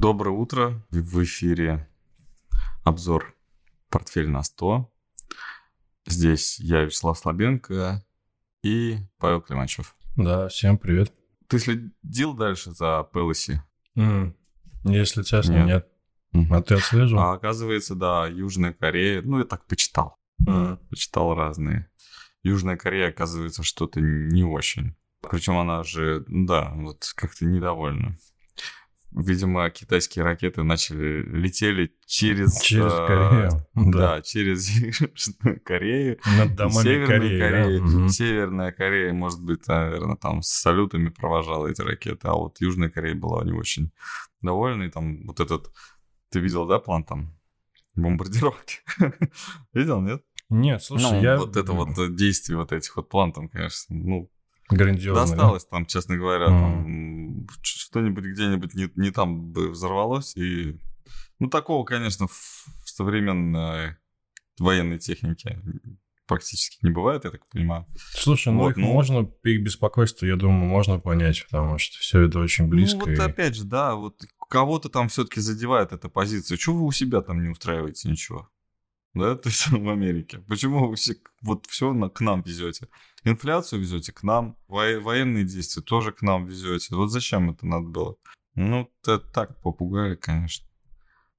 Доброе утро. В эфире обзор «Портфель на 100». Здесь я, Вячеслав Слабенко и Павел Климачев. Да, всем привет. Ты следил дальше за Пелоси? М, Если честно, нет. Нет. А ты отслеживал? А оказывается, да, Южная Корея, ну, я так почитал, М. почитал разные. Южная Корея, оказывается, что-то не очень. Причем она же, ну да, вот как-то недовольна. Видимо, китайские ракеты начали летели через... Через э, Корею, Да, да. через Южную Корею. Над домами Северной Кореи, да? Кореи. Мгм. Северная Корея, может быть, наверное, там с салютами провожала эти ракеты, а вот Южная Корея была не очень довольна. И там вот этот... Ты видел, да, план там? Бомбардировки. Видел, нет? Нет, слушай, ну, я... вот это вот действие вот этих вот план там, конечно, ну, Грандиозно. да? досталось там, честно говоря, Мгм. там что-нибудь где-нибудь не, не там бы взорвалось. И, ну, такого, конечно, в в современной военной технике практически не бывает, я так понимаю. Слушай, ну Вот, их ну. можно, их беспокойство, я думаю, можно понять, потому что все это очень близко. Ну, вот и- опять же, да, вот кого-то там все-таки задевает эта позиция. Чего вы у себя там не устраиваете ничего? Да, то есть в Америке. Почему вы все вот все к нам везете? Инфляцию везете к нам, во- военные действия тоже к нам везете. Вот зачем это надо было? Ну, это так попугали, конечно.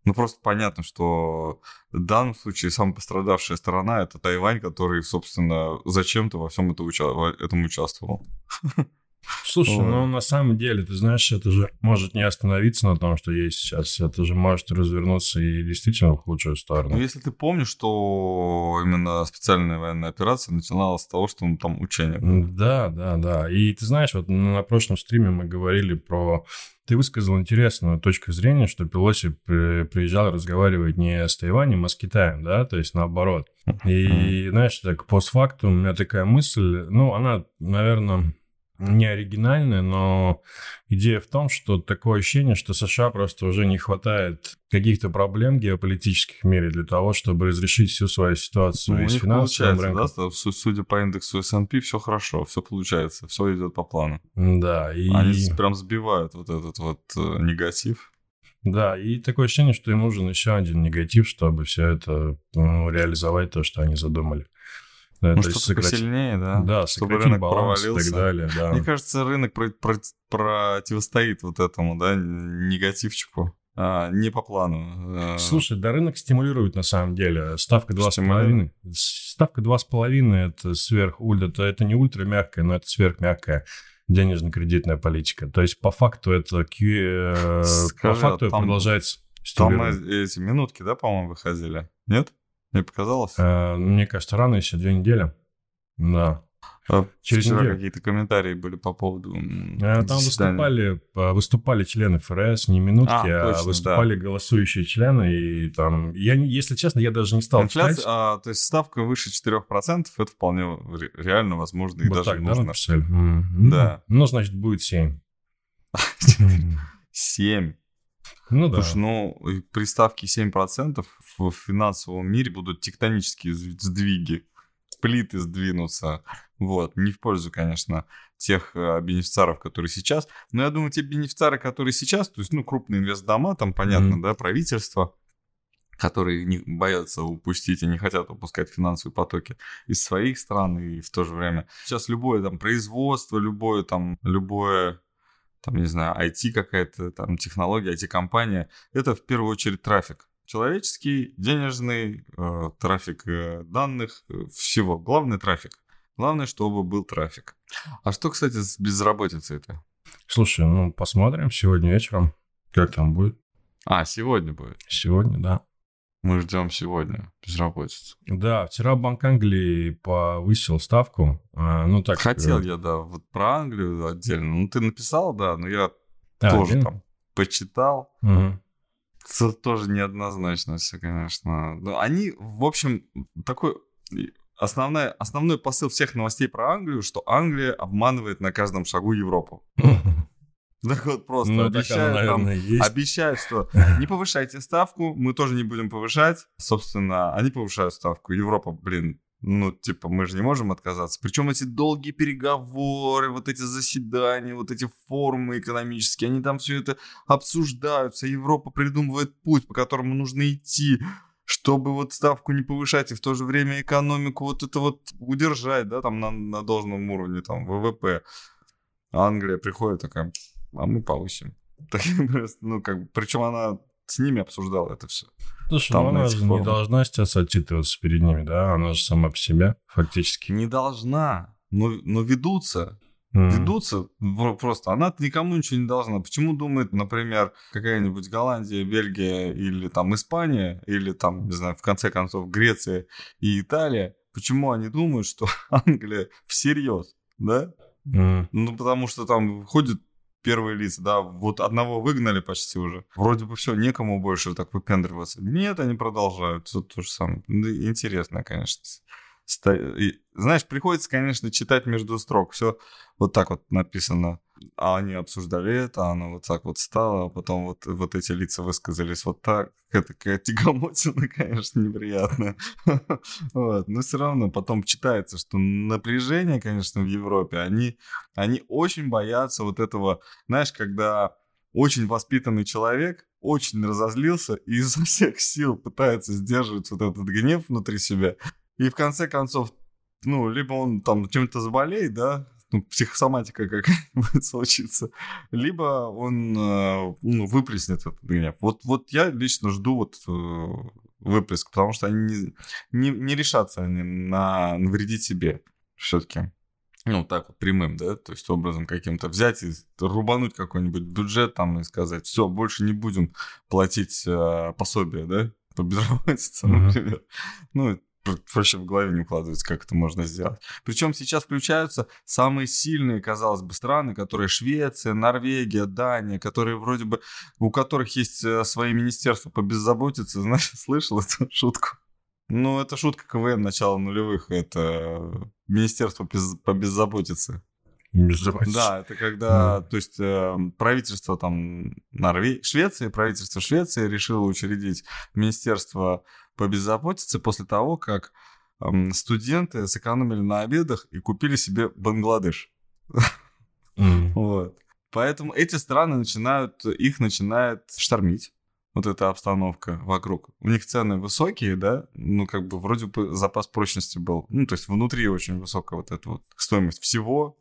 Ну, просто понятно, что в данном случае самая пострадавшая сторона это Тайвань, который, собственно, зачем-то во всем это уча- этом участвовал. Слушай, Вот. ну на самом деле, ты знаешь, это же может не остановиться на том, что есть сейчас. Это же может развернуться и действительно в худшую Ну, сторону. если ты помнишь, что именно специальная военная операция начиналась с того, что ну, там учение. Да, да, да. И ты знаешь, вот на прошлом стриме мы говорили про... Ты высказал интересную точку зрения, что Пелоси при- приезжал разговаривать не с Тайванем, а с Китаем, да, то есть наоборот. И, знаешь, так постфактум у меня такая мысль, ну, она, наверное, не оригинальная, но идея в том, что такое ощущение, что США просто уже не хватает каких-то проблем геополитических в мире для того, чтобы разрешить всю свою ситуацию Ну, у и с них финансовым получается, рынком. да, судя по индексу S&P, все хорошо, все получается, все идет по плану. Да, и... Они прям сбивают вот этот вот э, негатив. Да, и такое ощущение, что им нужен еще один негатив, чтобы все это ну, реализовать, то, что они задумали. Да, Ну, что-то сократи- посильнее, да? Да, чтобы рынок баланс и провалился. так далее, да. Мне кажется, рынок про- про- противостоит вот этому, да, негативчику. А, не по плану. Э, Слушай, да рынок стимулирует на самом деле. Ставка 2,5. Стимулирует? Ставка 2,5 это сверх ультра, это, не ультра мягкая, но это сверхмягкая денежно-кредитная политика. То есть по факту это э, по Скажи, а факту там- продолжается Там эти минутки, да, по-моему, выходили? Нет? Мне показалось? Э, Мне кажется, рано еще две недели. Да. А через Вчера неделю. какие-то комментарии были по поводу Э, Там заседания. выступали, выступали члены ФРС, не минутки, А, а, точно, выступали голосующие члены. И там, я, если честно, я даже не стал Инфляция, читать. а, то есть ставка выше 4%, это вполне ре- реально возможно и вот даже так, да, нужно. написали? М, Да. Ну, значит, будет 7. 7. Ну да. Слушай, ну, и при ставке 7% в финансовом мире будут тектонические сдв- сдвиги. Плиты сдвинутся. Вот. Не в пользу, конечно, тех э, бенефициаров, которые сейчас. Но я думаю, те бенефициары, которые сейчас, то есть, ну, крупные инвестдома, там, понятно, Мгм. да, правительство, которые не боятся упустить и не хотят упускать финансовые потоки из своих стран и в то же время. Сейчас любое там производство, любое там, любое там, не знаю, IT какая-то, там, технология, IT-компания, это в первую очередь трафик. Человеческий, денежный, э, трафик э, данных, э, всего. Главный трафик. Главное, чтобы был трафик. А что, кстати, с безработицей-то? Слушай, ну, посмотрим сегодня вечером, как там будет. А, сегодня будет. Сегодня, да. Мы ждем сегодня безработицу. Да, вчера Банк Англии повысил ставку. а, Ну, так... Хотел э, я, да, вот про Англию отдельно. Ну, ты написал, да, но я а, тоже один? там почитал. Мгм. Это тоже неоднозначно все, конечно. Но они, в общем, такой... Основная, основной посыл всех новостей про Англию, что Англия обманывает на каждом шагу Европу. Так вот просто Ну, так оно, обещают, там, наверное, есть. обещают, что не повышайте ставку, мы тоже не будем повышать. Собственно, они повышают ставку. Европа, блин, Ну, типа, мы же не можем отказаться. Причем эти долгие переговоры, вот эти заседания, вот эти форумы экономические, они там все это обсуждаются. Европа придумывает путь, по которому нужно идти, чтобы вот ставку не повышать и в то же время экономику вот это вот удержать, да, там на, на должном уровне, там, ВВП. Англия приходит такая, а мы повысим. Ну, как причем она с ними обсуждала это все. Слушай, Там, ну она же не должна сейчас отчитываться перед ними, да? Она же сама по себе, фактически. Не должна, но, но ведутся. Mm. Ведутся просто. Она никому ничего не должна. Почему думает, например, какая-нибудь Голландия, Бельгия или там Испания, или там, не знаю, в конце концов Греция и Италия, почему они думают, что Англия всерьез, да? Mm. Ну, потому что там ходит первые лица, да, вот одного выгнали почти уже. Вроде бы все, некому больше так выпендриваться. Нет, они продолжают. Все то же самое. Интересно, конечно. Знаешь, приходится, конечно, читать между строк. Все вот так вот написано. А они обсуждали это, оно вот так вот стало, а потом вот, вот эти лица высказались вот так. Это такая тягомотина, конечно, неприятная. вот. Но все равно потом читается, что напряжение, конечно, в Европе, они, они очень боятся вот этого, знаешь, когда очень воспитанный человек очень разозлился и изо всех сил пытается сдерживать вот этот гнев внутри себя. И в конце концов, ну, либо он там чем-то заболеет, да, ну, психосоматика какая-нибудь случится, либо он э, ну, выплеснет этот гнев. Вот, вот я лично жду вот э, выплеск, потому что они не, не, не решатся они на навредить себе все-таки. Ну, так вот, прямым, да, то есть образом каким-то взять и рубануть какой-нибудь бюджет там и сказать, все, больше не будем платить э, пособие, да, по безработице, mm-hmm. например. Ну, вообще в голове не укладывается, как это можно сделать. Причем сейчас включаются самые сильные, казалось бы, страны, которые Швеция, Норвегия, Дания, которые вроде бы, у которых есть э, свои министерства по беззаботице. Знаешь, слышал эту шутку? Ну, это шутка КВН начала нулевых. Это Министерство по беззаботице. Да, это когда, mm. то есть э, правительство там Норвегии, Швеции, правительство Швеции решило учредить Министерство по беззаботице после того, как студенты сэкономили на обедах и купили себе Бангладеш. Mm. вот. Поэтому эти страны начинают, их начинает штормить вот эта обстановка вокруг. У них цены высокие, да, ну, как бы вроде бы запас прочности был. Ну, то есть внутри очень высокая вот эта вот стоимость всего,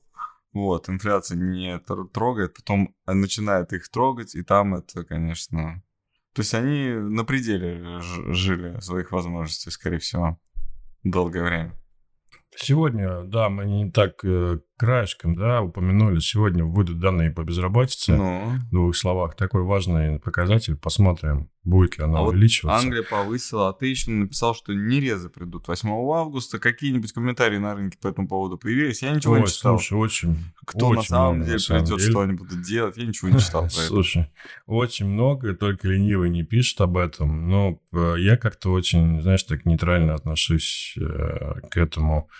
вот, инфляция не трогает, потом начинает их трогать, и там это, конечно, то есть они на пределе жили своих возможностей, скорее всего, долгое время. Сегодня, да, мы не так э, краешком, да, упомянули, сегодня выйдут данные по безработице. Ну. В двух словах. Такой важный показатель. Посмотрим, будет ли она а увеличиваться. Вот Англия повысила, а ты еще написал, что нерезы придут 8 августа. Какие-нибудь комментарии на рынке по этому поводу появились? Я ничего Ой, не читал. слушай, очень Кто очень на самом много, деле на самом придет, деле. что они будут делать? Я ничего не читал про это. Слушай, очень много, только ленивый не пишет об этом. Но э, я как-то очень, знаешь, так нейтрально отношусь э, к этому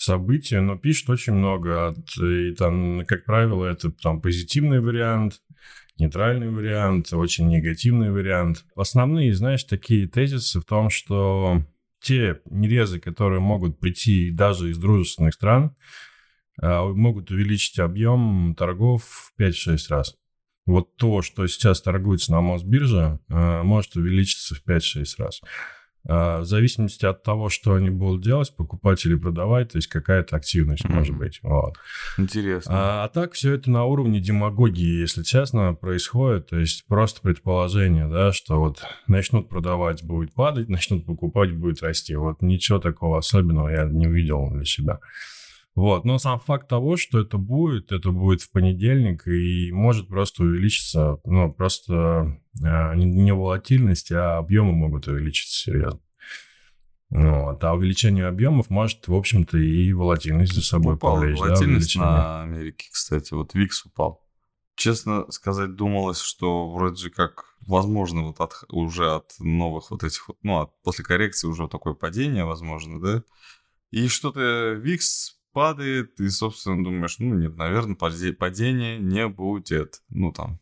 события, но пишут очень много. И там, как правило, это там позитивный вариант, нейтральный вариант, очень негативный вариант. Основные, знаешь, такие тезисы в том, что те нерезы, которые могут прийти даже из дружественных стран, а, могут увеличить объем торгов в 5-6 раз. Вот то, что сейчас торгуется на Мосбирже, а, может увеличиться в 5-6 раз. А, в зависимости от того, что они будут делать, покупать или продавать, то есть какая-то активность mm-hmm. может быть. Вот. Интересно. А, а так все это на уровне демагогии, если честно, происходит. То есть просто предположение, да, что вот начнут продавать, будет падать, начнут покупать, будет расти. Вот ничего такого особенного я не увидел для себя. Вот, но сам факт того, что это будет, это будет в понедельник и может просто увеличиться, ну, просто э, не волатильность, а объемы могут увеличиться серьезно. Вот. А увеличение объемов может, в общем-то, и волатильность за собой упал, повлечь. Волатильность да, на Америке, кстати, вот ВИКС упал. Честно сказать, думалось, что вроде же как возможно вот от, уже от новых вот этих вот, ну, от, после коррекции уже такое падение возможно, да? И что-то ВИКС падает, и, собственно, думаешь, ну, нет, наверное, падения не будет. Ну, там,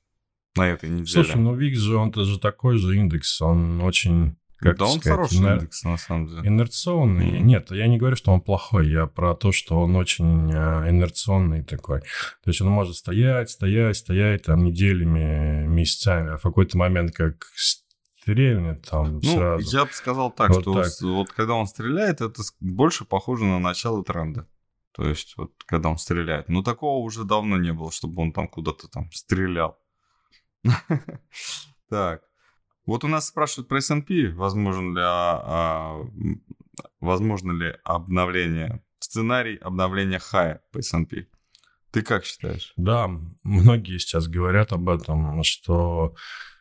на этой неделе. Слушай, ну, VIX же, он-то же такой же индекс, он очень как да он сказать, хороший инер- индекс, на самом деле. инерционный. Мгм. Нет, я не говорю, что он плохой, я про то, что он очень э, инерционный такой. То есть он может стоять, стоять, стоять там неделями, месяцами, а в какой-то момент как стрельнет там Ну, сразу. я бы сказал так, Вот что так. вот когда он стреляет, это больше похоже на начало тренда. То есть вот когда он стреляет. Ну, такого уже давно не было, чтобы он там куда-то там стрелял. Так. Вот у нас спрашивают про S&P. Возможно ли, а, а, возможно ли обновление, сценарий обновления хая по S&P? Ты как считаешь? Да, многие сейчас говорят об этом, что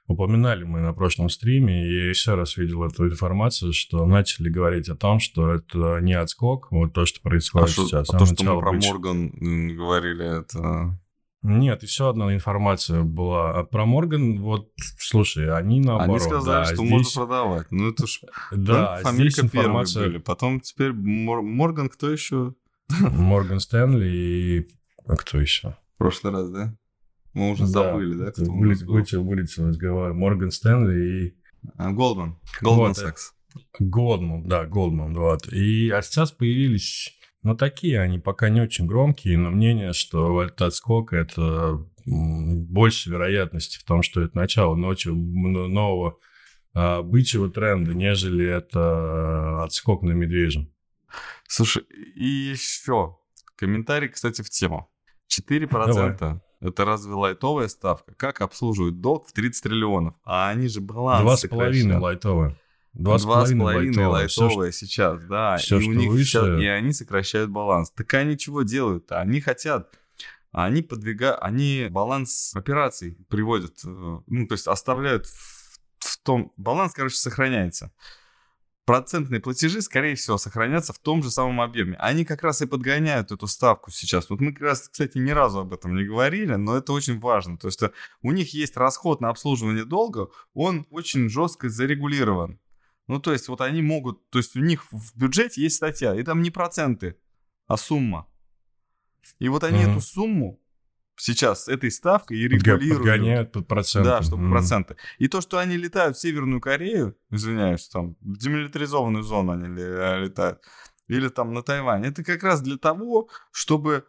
упоминали мы на прошлом стриме, и я еще раз видел эту информацию, что начали говорить о том, что это не отскок, вот то, что А, происходит что- сейчас. а а то, что мы про быть- Морган говорили, это... Нет, еще одна информация была. А про Морган, вот, слушай, они наоборот. Они сказали, да, что здесь- можно продавать. Ну, это ж Да, Там здесь информация были. Потом теперь Мор- Морган, кто еще? Морган Стэнли и... А кто еще? В прошлый раз, да? Мы уже Да, забыли, да? кто нас Вылетел, вылетел, из головы. Морган Стэнли и А, Голдман. Голдман э, Сакс. Голдман, да, Голдман, вот. И а сейчас появились, ну, такие, они пока не очень громкие, но мнение, что этот отскок – это больше вероятности в том, что это начало ночи нового а, бычьего тренда, нежели это отскок на медвежьем. Слушай, и еще комментарий, кстати, в тему. 4% это разве лайтовая ставка? Как обслуживают долг в 30 триллионов? А они же баланс Два с половиной лайтовые. Два с половиной лайтовые. Лайтовые сейчас, да. всё, и что у них выше- сейчас, и они сокращают баланс. Так они чего делают? Они хотят, они подвигают, они баланс операций приводят, э, ну, то есть оставляют в, в том, баланс, короче, сохраняется. Процентные платежи, скорее всего, сохранятся в том же самом объеме. Они как раз и подгоняют эту ставку сейчас. Вот мы как раз, кстати, ни разу об этом не говорили, но это очень важно. То есть э, у них есть расход на обслуживание долга, он очень жестко зарегулирован. Ну, то есть вот они могут, то есть у них в бюджете есть статья, и там не проценты, а сумма. И вот они Мгм. эту сумму сейчас с этой ставкой и регулируют. Подгоняют под проценты. Да, чтобы М. проценты. И то, что они летают в Северную Корею, извиняюсь, там, в демилитаризованную зону они э, летают, или там на Тайвань, это как раз для того, чтобы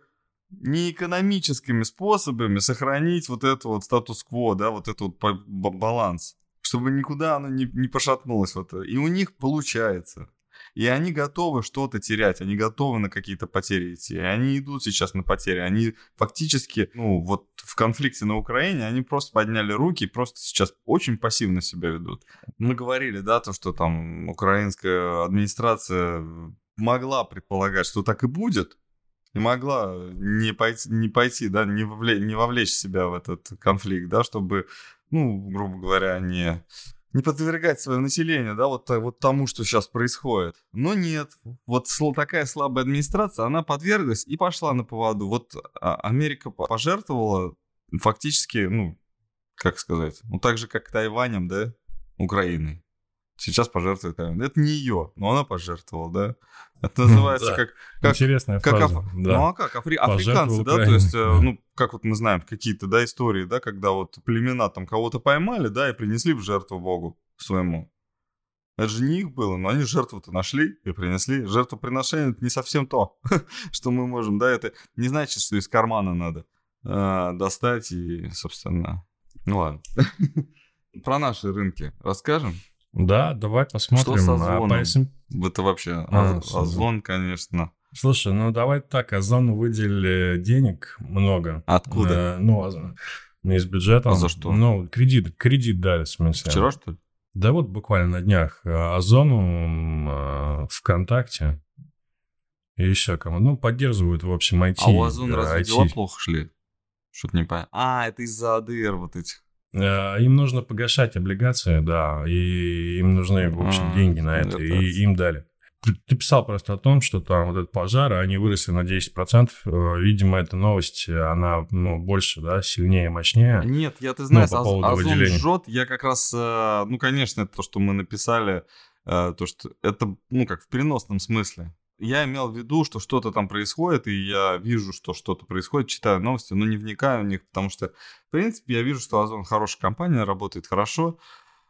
не экономическими способами сохранить вот это вот статус-кво, да, вот этот вот баланс, чтобы никуда оно не, не пошатнулось. Вот. И у них получается. И они готовы что-то терять, они готовы на какие-то потери идти. И они идут сейчас на потери. Они фактически, ну, вот в конфликте на Украине, они просто подняли руки и просто сейчас очень пассивно себя ведут. Мы говорили, да, то, что там украинская администрация могла предполагать, что так и будет, и могла не пойти, не пойти да, не, вовлечь, не вовлечь себя в этот конфликт, да, чтобы, ну, грубо говоря, не, не подвергать свое население, да, вот, вот тому, что сейчас происходит. Но нет, вот такая слабая администрация, она подверглась и пошла на поводу. Вот а, Америка по- пожертвовала фактически, ну, как сказать, ну, так же, как Тайванем, да, Украиной. Сейчас пожертвует Тайвань. Это не ее, но она пожертвовала, да. Это называется Да. как как- Интересная как фраза. аф- да. Ну а как? Афри- Африканцы, да, то есть, э, да. ну, как вот мы знаем, какие-то, да, истории, да, когда вот племена там кого-то поймали, да, и принесли в жертву Богу своему. Это же не их было, но они жертву-то нашли и принесли. Жертвоприношение это не совсем то, что мы можем, да, это не значит, что из кармана надо э, достать и, собственно, ну ладно. Про наши рынки расскажем? Да, давай посмотрим. с А Озоном? по S&P Это вообще А, Оз- Озон, конечно. Слушай, ну давай так, Озону выделили денег много. Откуда? Э, ну, Озон- не из бюджета. А за что? Ну, кредит, кредит дали, в смысле. Вчера, что ли? Да вот буквально на днях э, Озону э, ВКонтакте и еще кому. Ну, поддерживают, в общем, IT. А у Озон э, разве IT. дела плохо шли? Что-то не понятно. А, это из-за АДР вот этих. Э, Им нужно погашать облигации, да, и им нужны, в общем, А, деньги на это, и им дали. Ты, писал просто о том, что там вот этот пожар, они выросли на 10%. Э, Видимо, эта новость, она ну, больше, да, сильнее, мощнее. Нет, я, ты знаешь, по Оз- поводу Озон выделений. жжет. Я как раз, э, ну, конечно, это то, что мы написали, то, что это, ну, как в переносном смысле. Я имел в виду, что что-то там происходит, и я вижу, что что-то происходит, читаю новости, но не вникаю в них, потому что, в принципе, я вижу, что Озон хорошая компания, работает хорошо.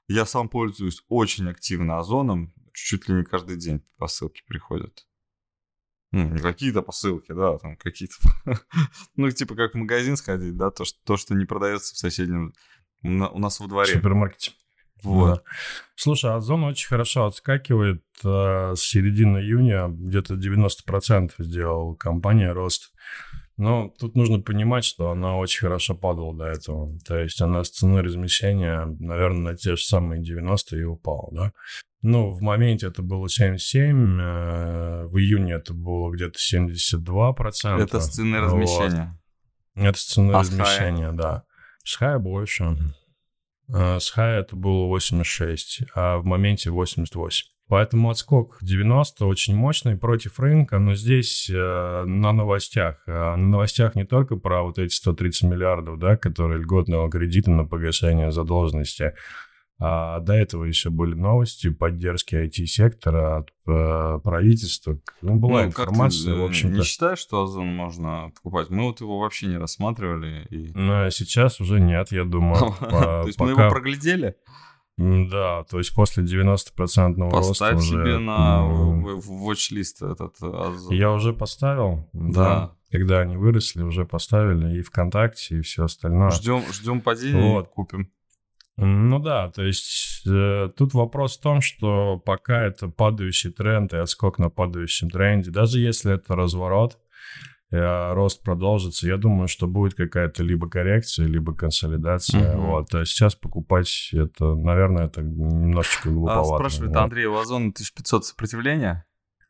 Я сам пользуюсь очень активно озоном, чуть ли не каждый день посылки приходят. Ну, не какие-то посылки, да, там какие-то... ну, типа как в магазин сходить, да, то, что, то, что не продается в соседнем... У нас во дворе. В супермаркете. Вот. Да. Слушай, Озон очень хорошо отскакивает. Э, с середины июня где-то 90% сделал компания рост. Но тут нужно понимать, что она очень хорошо падала до этого. То есть она с цены размещения, наверное, на те же самые 90 и упала, да? Ну, в моменте это было 77, э, в июне это было где-то 72%. Это с цены размещения? Вот. Это с цены а размещения, да. С хая больше. Э, с хая это было 86, а в моменте 88. Поэтому отскок 90 очень мощный против рынка, но здесь э, на новостях. Э, на новостях не только про вот эти 130 миллиардов, да, которые льготного кредита на погашение задолженности, а до этого еще были новости поддержки IT-сектора от э, правительства. Ну, была ну, информация, ты, в общем-то. Не считаешь, что Озон можно покупать? Мы вот его вообще не рассматривали. И... Но ну, сейчас уже нет, я думаю. То есть мы его проглядели? Да, то есть после 90% роста Поставь себе на watch-лист этот Озон. Я уже поставил, да. Когда они выросли, уже поставили и ВКонтакте, и все остальное. Ждем, ждем падения вот. купим. Ну да, то есть э, тут вопрос в том, что пока это падающий тренд и отскок на падающем тренде, даже если это разворот, э, рост продолжится, я думаю, что будет какая-то либо коррекция, либо консолидация. Угу. Вот. А сейчас покупать это, наверное, это немножечко глуповато. А, спрашивает вот. Андрей, у Озона 1500 сопротивления?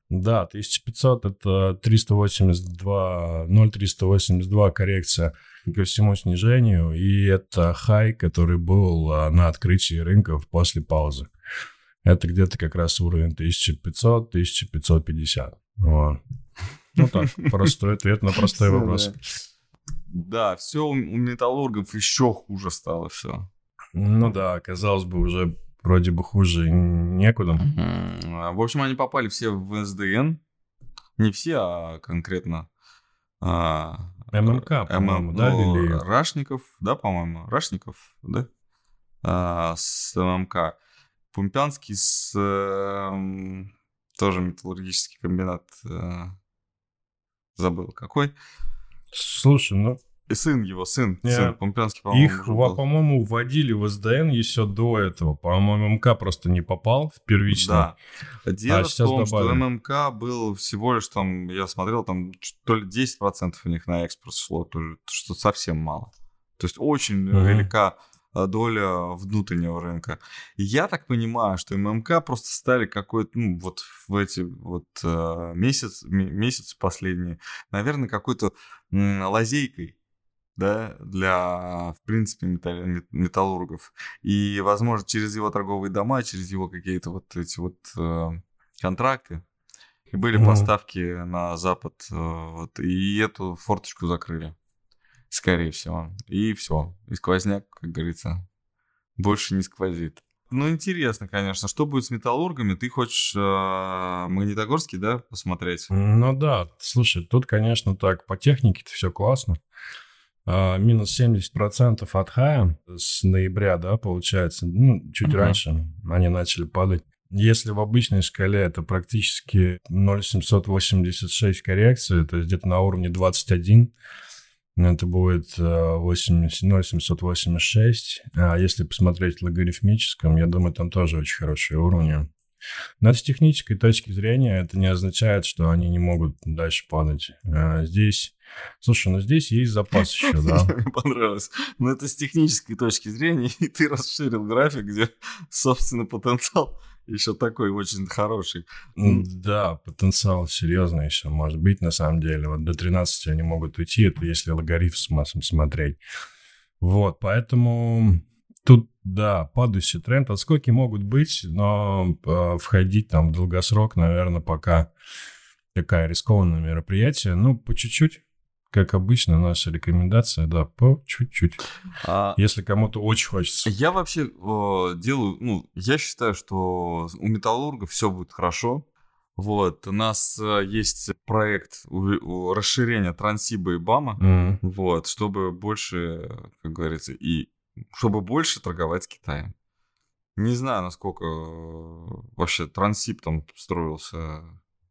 Да, 1500 это 382, 0,382 коррекция ко всему снижению, и это хай, который был а, на открытии рынков после паузы. Это где-то как раз уровень 1500-1550. Вот. Ну так, простой ответ на простой вопрос. Да, все у металлургов еще хуже стало все. Ну да, казалось бы, уже вроде бы хуже некуда. В общем, они попали все в СДН. Не все, а конкретно а, ММК, по-моему, да? Ну, или... Рашников, да, по-моему, Рашников, да? А, с ММК. Пумпянский с э, тоже металлургический комбинат. Э, забыл какой. Слушай, ну сын его, сын, Нет. сын Помпянский, по-моему. Их, по-моему, вводили в СДН еще до этого. По-моему, ММК просто не попал в первично. Да. Дело а в том, добавили. что ММК был всего лишь там, я смотрел, там то ли 10% у них на экспорт шло, то ли, что совсем мало. То есть очень угу. велика а, доля внутреннего рынка. И я так понимаю, что ММК просто стали какой-то, ну, вот в эти вот э, месяц, месяц последние, наверное, какой-то лазейкой да, для, в принципе, металл, металлургов. И, возможно, через его торговые дома, через его какие-то вот эти вот э, контракты, и были mm-hmm. поставки на Запад, э, вот, и эту форточку закрыли, скорее всего. И все, и сквозняк, как говорится, больше не сквозит. Ну, интересно, конечно. Что будет с металлургами? Ты хочешь э, Магнитогорский, да, посмотреть? Ну да, слушай, тут, конечно, так, по технике-то все классно. А, минус 70% от хая с ноября, да, получается, ну, чуть uh-huh. раньше они начали падать. Если в обычной шкале это практически 0,786 коррекции, то есть где-то на уровне 21, это будет 80, 0,786. А если посмотреть в логарифмическом, я думаю, там тоже очень хорошие уровни. Но с технической точки зрения это не означает, что они не могут дальше падать. А здесь, слушай, ну здесь есть запас еще, да? Мне понравилось. Но это с технической точки зрения, и ты расширил график, где, собственно, потенциал еще такой очень хороший. Да, потенциал серьезный еще может быть, на самом деле. Вот до 13 они могут уйти, это если логарифм смотреть. Вот, поэтому Тут, да, падающий тренд. Отскоки могут быть, но э, входить там в долгосрок, наверное, пока такая рискованное мероприятие. Ну, по чуть-чуть, как обычно, наша рекомендация, да, по чуть-чуть. А... Если кому-то очень хочется. Я вообще э, делаю, ну, я считаю, что у металлурга все будет хорошо. Вот, у нас э, есть проект расширения Трансиба и Бама, mm-hmm. вот, чтобы больше, как говорится, и чтобы больше торговать с Китаем. Не знаю, насколько э, вообще Трансип там строился.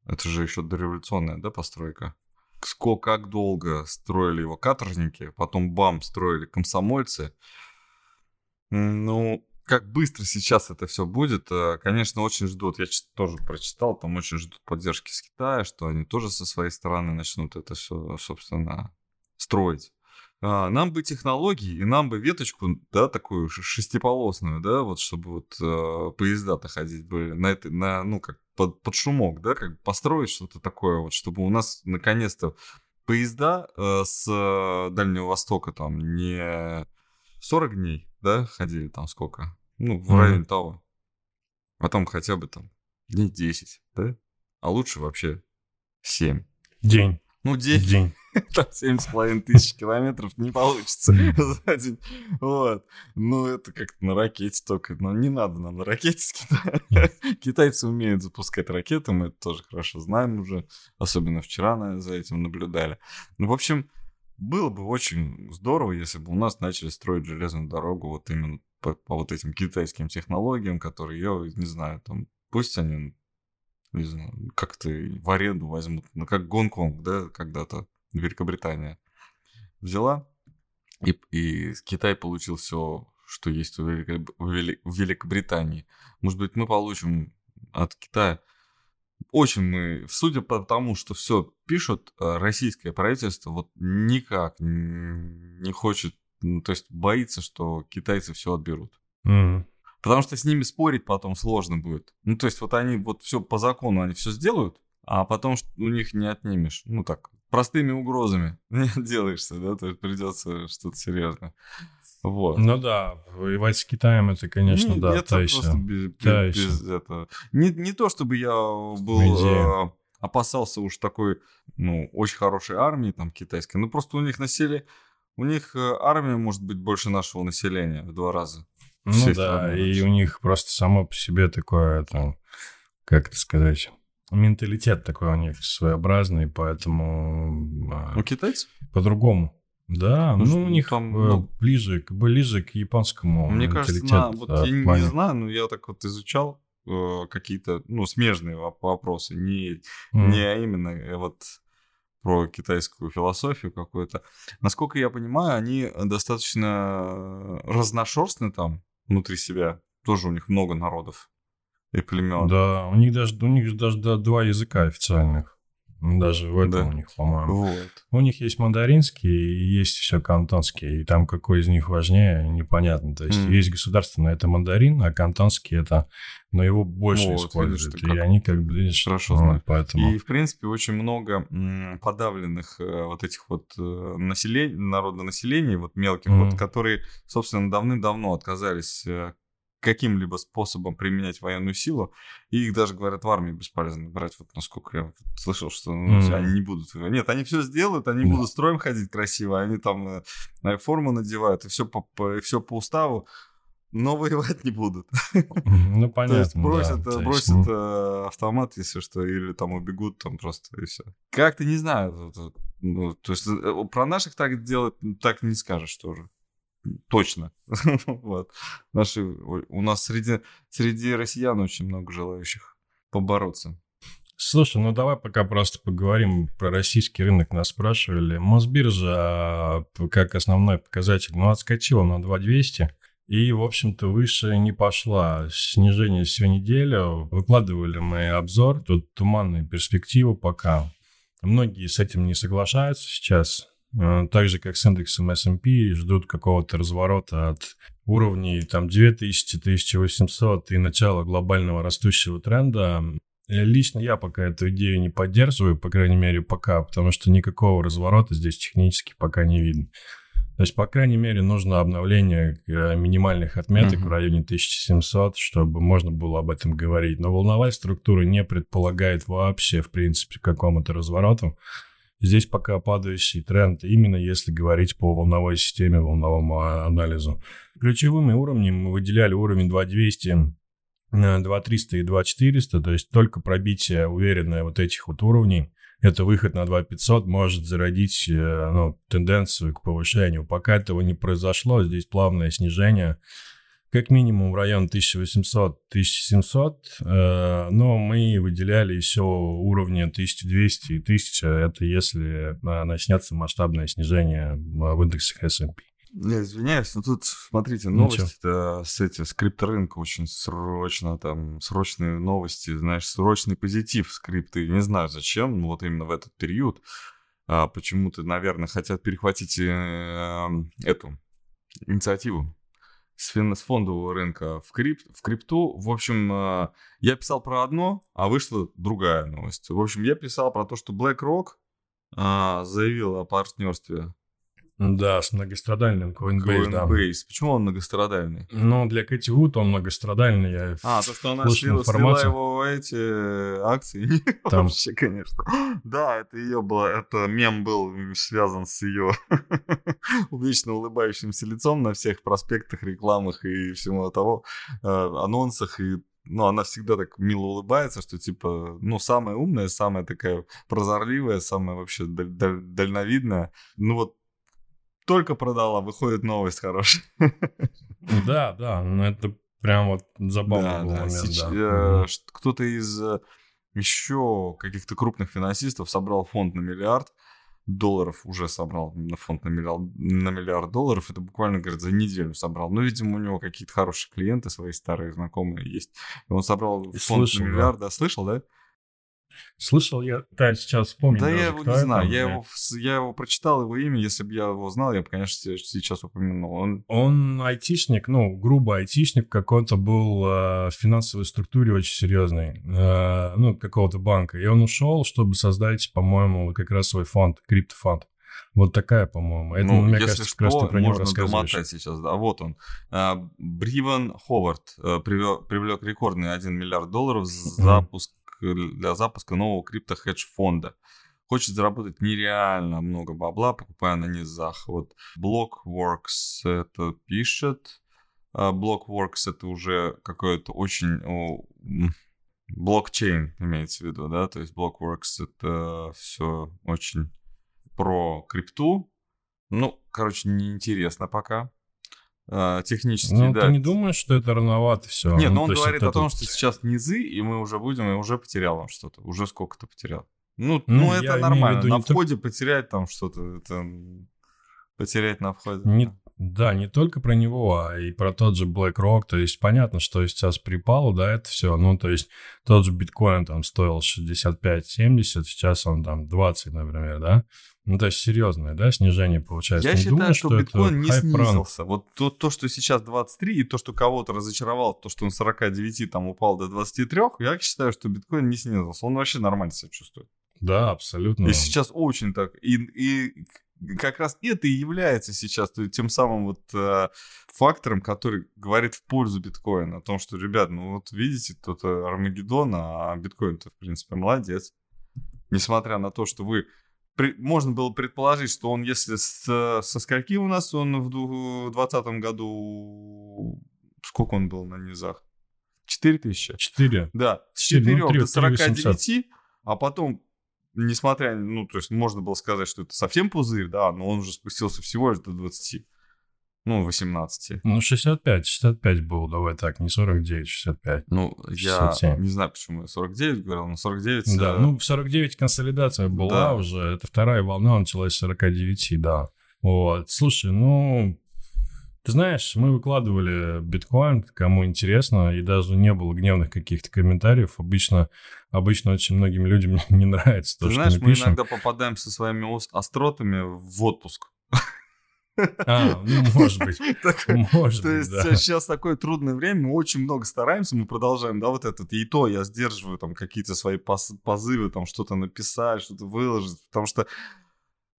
Это же еще дореволюционная, да, постройка? Сколько, как долго строили его каторжники, потом бам, строили комсомольцы. Ну, как быстро сейчас это все будет, э, конечно, очень ждут. Я тоже прочитал, там очень ждут поддержки с Китая, что они тоже со своей стороны начнут это все, собственно, строить. А, нам бы технологии, и нам бы веточку, да, такую шестиполосную, да, вот чтобы вот э, поезда-то ходить были на это, на, ну, как под, под шумок, да, как построить что-то такое вот, чтобы у нас наконец-то поезда э, с Дальнего Востока там не 40 дней, да, ходили там сколько? Ну, в mm-hmm. районе того. А там хотя бы там дней 10, да? А лучше вообще 7. День. Ну, день. День. Там 7,5 тысяч километров не получится за день. Вот. Ну, это как-то на ракете только. Но не надо нам на ракете с Китая. Китайцы умеют запускать ракеты, мы это тоже хорошо знаем уже. Особенно вчера наверное, за этим наблюдали. Ну, в общем, было бы очень здорово, если бы у нас начали строить железную дорогу вот именно по, по вот этим китайским технологиям, которые, я не знаю, там, пусть они, не знаю, как-то в аренду возьмут, ну, как Гонконг, да, когда-то Великобритания взяла, и, и Китай получил все, что есть в, Велик... в Великобритании. Может быть, мы получим от Китая очень мы, судя по тому, что все пишут, э, российское правительство вот никак не хочет, ну, то есть боится, что китайцы все отберут. Mm. Потому что с ними спорить потом сложно будет. Ну, то есть вот они вот все по закону, они все сделают, а потом у них не отнимешь. Ну, так, простыми угрозами не отделаешься, да, то есть придется что-то серьезное. Вот. Ну да, воевать с Китаем это, конечно, не, да, это та просто еще. без, та без, без этого. Не, не то, чтобы я был э, опасался уж такой, ну, очень хорошей армии там китайской, ну просто у них насилие, у них э, армия может быть больше нашего населения в два раза. Ну да, страны, и у них просто само по себе такое, там, как это сказать, менталитет такой у них своеобразный, поэтому... А, у китайцев? По-другому. Да, ну, ну у них там, э, ну, ближе, ближе к японскому Мне кажется, на, вот я не знаю, но я так вот изучал э, какие-то, ну, смежные вопросы, не, mm. не именно э, вот про китайскую философию какую-то. Насколько я понимаю, они достаточно разношерстны там внутри себя. Тоже у них много народов и племен. Да, у них даже, у них даже да, два языка официальных. Даже в этом да. у них, по-моему. Вот. У них есть мандаринский и есть еще кантонский. И там какой из них важнее, непонятно. То есть mm. есть государственный, это мандарин, а кантонский это... Но его больше вот, используют. Видишь, и как... они как бы... Видишь, Хорошо ну, знают. Поэтому... И, в принципе, очень много подавленных э, вот этих вот э, населений, народонаселений, вот мелких, mm. вот, которые, собственно, давным-давно отказались э, каким-либо способом применять военную силу, и их даже, говорят, в армии бесполезно брать, вот насколько я слышал, что ну, mm. они не будут... Нет, они все сделают, они mm. будут строем ходить красиво, они там э, форму надевают, и все по, по, все по уставу, но воевать не будут. Ну, понятно, То есть бросят, да. бросят есть... Э, автомат, если что, или там убегут, там просто, и все. Как-то не знаю, ну, то есть э, про наших так делать так не скажешь тоже точно. вот. Наши, у нас среди, среди россиян очень много желающих побороться. Слушай, ну давай пока просто поговорим про российский рынок. Нас спрашивали. Мосбиржа а, как основной показатель, ну, отскочила на 2200. И, в общем-то, выше не пошла. Снижение всю неделю. Выкладывали мы обзор. Тут туманные перспективы пока. Многие с этим не соглашаются сейчас. Э, так же, как с индексом S&P, ждут какого-то разворота от уровней там 2000-1800 и начала глобального растущего тренда. Лично я пока эту идею не поддерживаю, по крайней мере, пока, потому что никакого разворота здесь технически пока не видно. То есть, по крайней мере, нужно обновление э, минимальных отметок uh-huh. в районе 1700, чтобы можно было об этом говорить. Но волновая структура не предполагает вообще, в принципе, какому-то развороту. Здесь пока падающий тренд, именно если говорить по волновой системе, волновому анализу. Ключевыми уровнями мы выделяли уровень 2200, 2300 э, и 2400, то есть только пробитие уверенное вот этих вот уровней, это выход на 2500 может зародить э, ну, тенденцию к повышению. Пока этого не произошло, здесь плавное снижение как минимум в район 1800-1700, э, но мы выделяли еще уровни 1200 и 1000, это если э, начнется масштабное снижение в индексах S&P. Я извиняюсь, но тут, смотрите, новости-то с, эти, с крипторынка очень срочно, там, срочные новости, знаешь, срочный позитив с крипты. Не знаю зачем, но вот именно в этот период а, почему-то, наверное, хотят перехватить э, эту инициативу с, фин- с фондового рынка в, крип- в крипту. В общем, э, я писал про одно, а вышла другая новость. В общем, я писал про то, что BlackRock э, заявил о партнерстве да, с многострадальным Coinbase, Coinbase. Да. Почему он многострадальный? Ну, для Кэти Вуд он многострадальный. Я а, то, что она слила, слила его эти акции. Там... Вообще, конечно. Да, это ее было, это мем был связан с ее вечно улыбающимся лицом на всех проспектах, рекламах и всему того, э, анонсах и ну, она всегда так мило улыбается, что, типа, ну, самая умная, самая такая прозорливая, самая вообще даль- даль- дальновидная. Ну, вот только продала, выходит новость хорошая. Да, да, ну это прям вот забавный да, был да. момент, Сейчас, да. Э, кто-то из э, еще каких-то крупных финансистов собрал фонд на миллиард долларов, уже собрал на фонд на миллиард, на миллиард долларов, это буквально, говорит, за неделю собрал. Ну, видимо, у него какие-то хорошие клиенты, свои старые знакомые есть. И он собрал фонд слышал, на миллиард, да. да, слышал, да? Слышал я, да, сейчас вспомнил. Да, даже, я его не знаю. Я, его, я его прочитал, его имя. Если бы я его знал, я бы, конечно, сейчас упомянул. Он, он айтишник, ну, грубо айтишник, какой-то был э, в финансовой структуре очень серьезный, э, ну, какого-то банка. И он ушел, чтобы создать, по-моему, как раз свой фонд, криптофонд. Вот такая, по-моему. Это, ну, мне кажется, что, как раз ты про него рассказываешь. сейчас, да. Вот он. А, Бривен Ховард э, привлек, привлек рекордный 1 миллиард долларов за запуск для запуска нового крипто-хедж-фонда. Хочет заработать нереально много бабла, покупая на низах. Вот Blockworks это пишет. А Blockworks это уже какой-то очень... блокчейн имеется в виду, да, то есть Blockworks это все очень про крипту. Ну, короче, неинтересно пока. А, технически, ну, да. ты не думаешь, что это рановато все? Нет, ну, но он говорит о том, что сейчас низы, и мы уже будем, и уже потерял он что-то. Уже сколько-то потерял. Ну, ну, ну это нормально. Виду, на входе только... потерять там что-то. Это... Потерять на входе. Не... Да, не только про него, а и про тот же BlackRock. То есть понятно, что сейчас припало, да, это все. Ну, то есть тот же биткоин там стоил 65-70, сейчас он там 20, например, да. Ну, то есть серьезное, да, снижение получается. Я не считаю, думаю, что, что биткоин не снизился. Вот то, то, что сейчас 23, и то, что кого-то разочаровал, то, что он 49 там упал до 23, я считаю, что биткоин не снизился. Он вообще нормально себя чувствует. Да, абсолютно. И сейчас очень так. И, и как раз это и является сейчас тем самым вот э, фактором, который говорит в пользу биткоина. О том, что, ребят, ну вот видите, тут Армагеддон, а биткоин-то, в принципе, молодец. Несмотря на то, что вы можно было предположить, что он, если с, со скольки у нас он в 2020 году, сколько он был на низах? 4 тысячи? 4. Да, с 4, 4 ну, 3, до 49, 3 а потом, несмотря, ну, то есть можно было сказать, что это совсем пузырь, да, но он уже спустился всего лишь до 20. Ну, 18. Ну, 65, 65 был, давай так, не 49, 65. Ну, 67. я не знаю, почему я 49 говорил, но 49... Да, э... ну, в 49 консолидация была да. уже, это вторая волна началась с 49, да. Вот, слушай, ну, ты знаешь, мы выкладывали биткоин, кому интересно, и даже не было гневных каких-то комментариев. Обычно, обычно очень многим людям не нравится то, Ты что знаешь, мы, мы иногда попадаем со своими остротами в отпуск. А, ну, может быть. Может То есть сейчас такое трудное время, мы очень много стараемся, мы продолжаем, да, вот этот, и то я сдерживаю там какие-то свои позывы, там что-то написать, что-то выложить, потому что,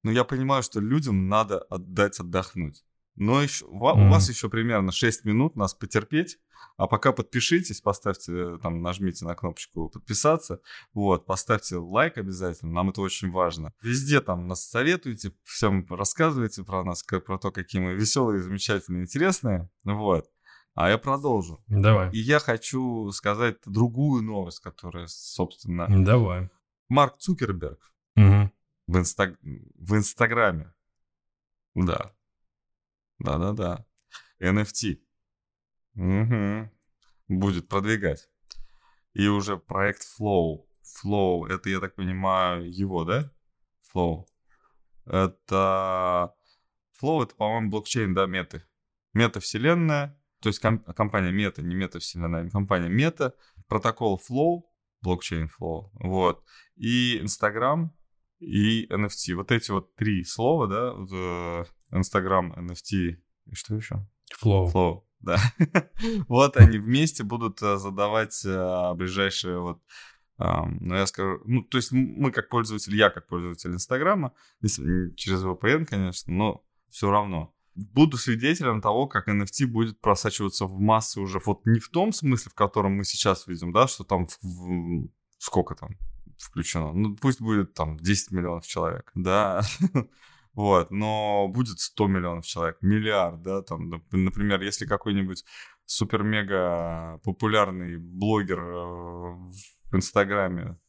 ну, я понимаю, что людям надо отдать отдохнуть. Но еще, у вас еще примерно 6 минут нас потерпеть, а пока подпишитесь, поставьте, там, нажмите на кнопочку подписаться, вот, поставьте лайк обязательно, нам это очень важно. Везде там нас советуйте, всем рассказывайте про нас, про то, какие мы веселые, замечательные, интересные, вот. А я продолжу. Давай. И я хочу сказать другую новость, которая, собственно... Давай. Марк Цукерберг угу. в, инстаг... в Инстаграме. Да. Да-да-да. NFT Мгм. Будет продвигать. И уже проект Flow. Flow, это, я так понимаю, его, да? Flow. Это... Flow это, по-моему, блокчейн, да, меты. Мета-вселенная, то есть ком- компания Мета, не мета-вселенная, а компания Мета, протокол Flow, блокчейн Flow, вот, и Instagram, и NFT. Вот эти вот три слова, да, Instagram, NFT, и что еще? Flow. Flow, да. вот они вместе будут э, задавать э, ближайшие вот ам, ну, я скажу, ну, то есть мы как пользователь, я как пользователь Инстаграма, через VPN, конечно, но все равно, буду свидетелем того, как NFT будет просачиваться в массы уже вот не в том смысле, в котором мы сейчас видим, да, что там в- в- сколько там включено, ну пусть будет там 10 миллионов человек, да, вот, но будет 100 миллионов человек, миллиард, да, там, нап- например, если какой-нибудь супер-мега популярный блогер э, в Инстаграме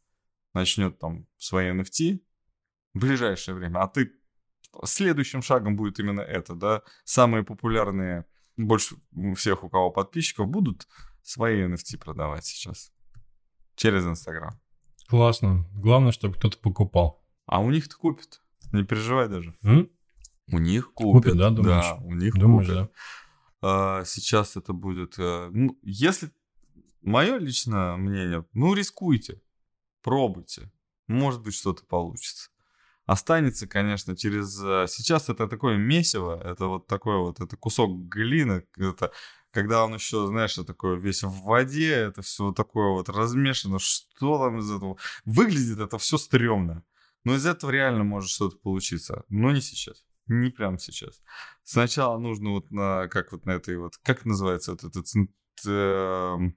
начнет там свои NFT в ближайшее время, а ты следующим шагом будет именно это, да, самые популярные, больше всех, у кого подписчиков, будут свои NFT продавать сейчас через Инстаграм. Классно. Главное, чтобы кто-то покупал. А у них-то купят, не переживай даже. М? У них купят. Купят, да, думаешь? Да, у них Думаешь, купят. да? А, сейчас это будет... э, ну, если... Мое личное мнение, ну, рискуйте, пробуйте. Может быть, что-то получится. Останется, конечно, через... э, Сейчас это такое месиво, это вот такой вот, это кусок глины, это когда он еще, знаешь, такой весь в воде, это все вот такое вот размешано, что там из этого? Выглядит это все стрёмно. Но из этого реально может что-то получиться. Но не сейчас. Не прямо сейчас. Сначала нужно вот на, как вот на этой вот, как называется вот этот, эм,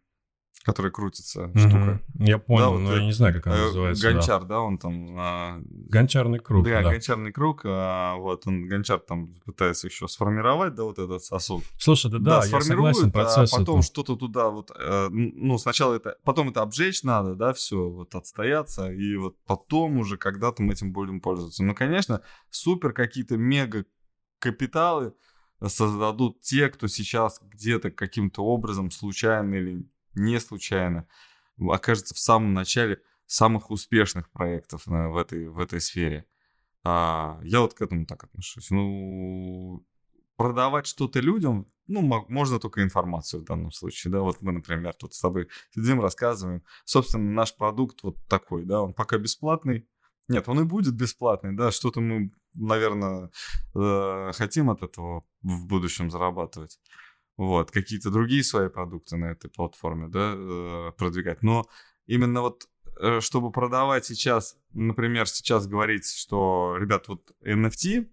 который крутится штука. Мгм. Я понял, вот, но я не знаю, как она Э, называется. да. Гончар, да, он там... а, Гончарный круг, да, да. гончарный круг, а, вот он, гончар там пытается еще сформировать, да, вот этот сосуд. Слушай, да, да, я сформирует, согласен, процесс а потом это. что-то туда вот, э, ну, сначала это, потом это обжечь надо, да, все, вот отстояться, и вот потом уже когда-то мы этим будем пользоваться. Ну, конечно, супер какие-то мега капиталы создадут те, кто сейчас где-то каким-то образом, случайно или не случайно, окажется в самом начале самых успешных проектов на- в, этой, в этой сфере. А, я вот к этому так отношусь. Ну, продавать что-то людям, ну, мо- можно только информацию в данном случае, да, вот мы, например, тут с тобой сидим, рассказываем, собственно, наш продукт вот такой, да, он пока бесплатный, нет, он и будет бесплатный, да, что-то мы, наверное, э, хотим от этого в будущем зарабатывать, вот, какие-то другие свои продукты на этой платформе, да, э, продвигать, но именно вот э, чтобы продавать сейчас, например, сейчас говорить, что, ребят, вот NFT,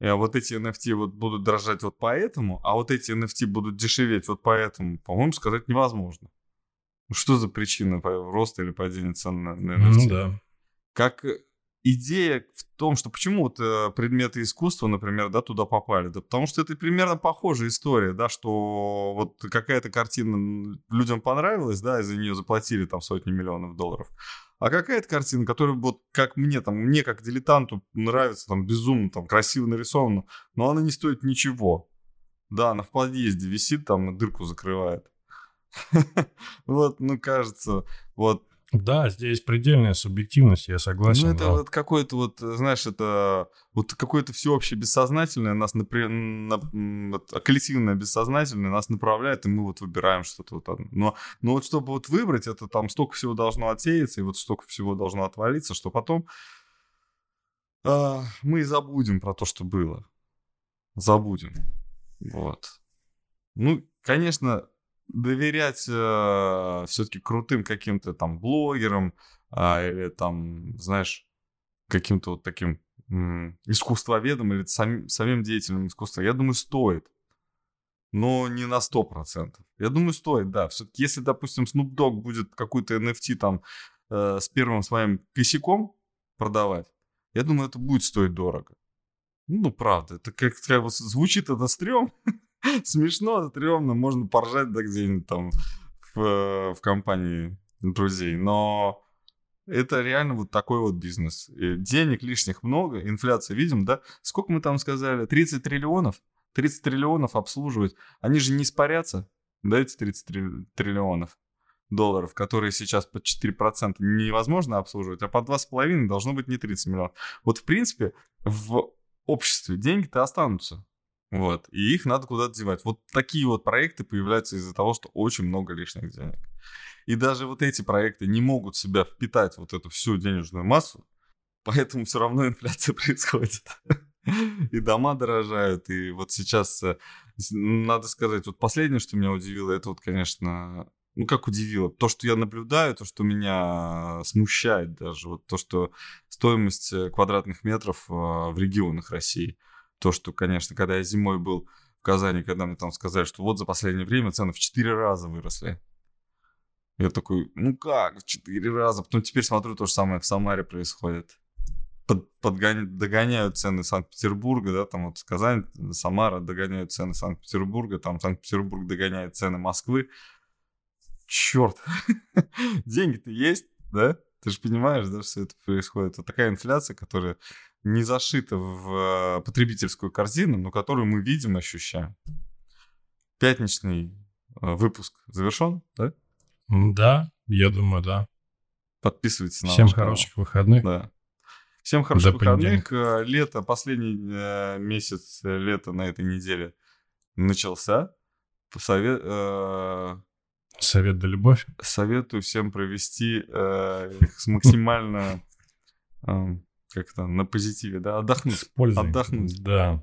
э, вот эти NFT вот будут дорожать вот поэтому, а вот эти NFT будут дешеветь вот поэтому, по-моему, сказать невозможно. Что за причина роста или падения цен на, NFT? Ну да. Как идея в том, что почему вот э, предметы искусства, например, да, туда попали? Да потому что это примерно похожая история, да, что вот какая-то картина людям понравилась, да, и за нее заплатили там сотни миллионов долларов. А какая-то картина, которая вот как мне там, мне как дилетанту нравится там безумно, там красиво нарисована, но она не стоит ничего. Да, она в подъезде висит, там дырку закрывает. Вот, ну кажется, вот Да, здесь предельная субъективность, я согласен. ну, это да. вот какое-то вот, э, знаешь, это вот какое-то всеобщее бессознательное нас напря- на- вот, а коллективное бессознательное нас направляет, и мы вот выбираем что-то вот одно. Но, но вот чтобы вот выбрать, это там столько всего должно отсеяться, и вот столько всего должно отвалиться, что потом а, мы и забудем про то, что было. Забудем. Вот. Ну, конечно, доверять все-таки крутым каким-то там блогерам а, или там, знаешь, каким-то вот таким м, искусствоведам или самим, самим деятелям искусства, я думаю, стоит. Но не на 100%. Я думаю, стоит, да. Все-таки если, допустим, Snoop Dogg будет какой-то NFT там э, с первым своим косяком продавать, я думаю, это будет стоить дорого. Ну, правда, это как-то вот звучит это стрём, смешно, стрёмно, можно поржать да где-нибудь там в, в компании друзей, но это реально вот такой вот бизнес. И денег лишних много, инфляция, видим, да? Сколько мы там сказали? 30 триллионов? 30 триллионов обслуживать. Они же не испарятся. да, эти 30 триллионов долларов, которые сейчас по 4% невозможно обслуживать, а по 2,5 должно быть не 30 миллионов. Вот, в принципе, в обществе деньги-то останутся. Вот. И их надо куда-то девать. Вот такие вот проекты появляются из-за того, что очень много лишних денег. И даже вот эти проекты не могут себя впитать вот эту всю денежную массу, поэтому все равно инфляция происходит. И дома дорожают, и вот сейчас, э, надо сказать, вот последнее, что меня удивило, это вот, конечно, ну как удивило, то, что я наблюдаю, то, что меня смущает даже, вот то, что стоимость э, квадратных метров а, в регионах России, то, что, конечно, когда я зимой был в Казани, когда мне там сказали, что вот за последнее время цены в 4 раза выросли. Я такой, ну как, в четыре раза. Потом теперь смотрю, то же самое в Самаре происходит. Под, подгоня... Догоняют цены Санкт-Петербурга, да, там вот Казань, Самара догоняют цены Санкт-Петербурга, там Санкт-Петербург догоняет цены Москвы. Черт, деньги-то есть, да? Ты же понимаешь, да, что это происходит. Вот такая инфляция, которая не зашита в э, потребительскую корзину, но которую мы видим, ощущаем. Пятничный э, выпуск завершен, да? Да, я думаю, да. Подписывайтесь на Всем хороших канал. выходных. Да. Всем хороших До выходных. Э, лето, последний месяц лета на этой неделе начался. Совет, э, Совет да любовь. Советую всем провести э, их с максимально э, как-то на позитиве, да, отдохнуть. С пользой. Отдохнуть. Да.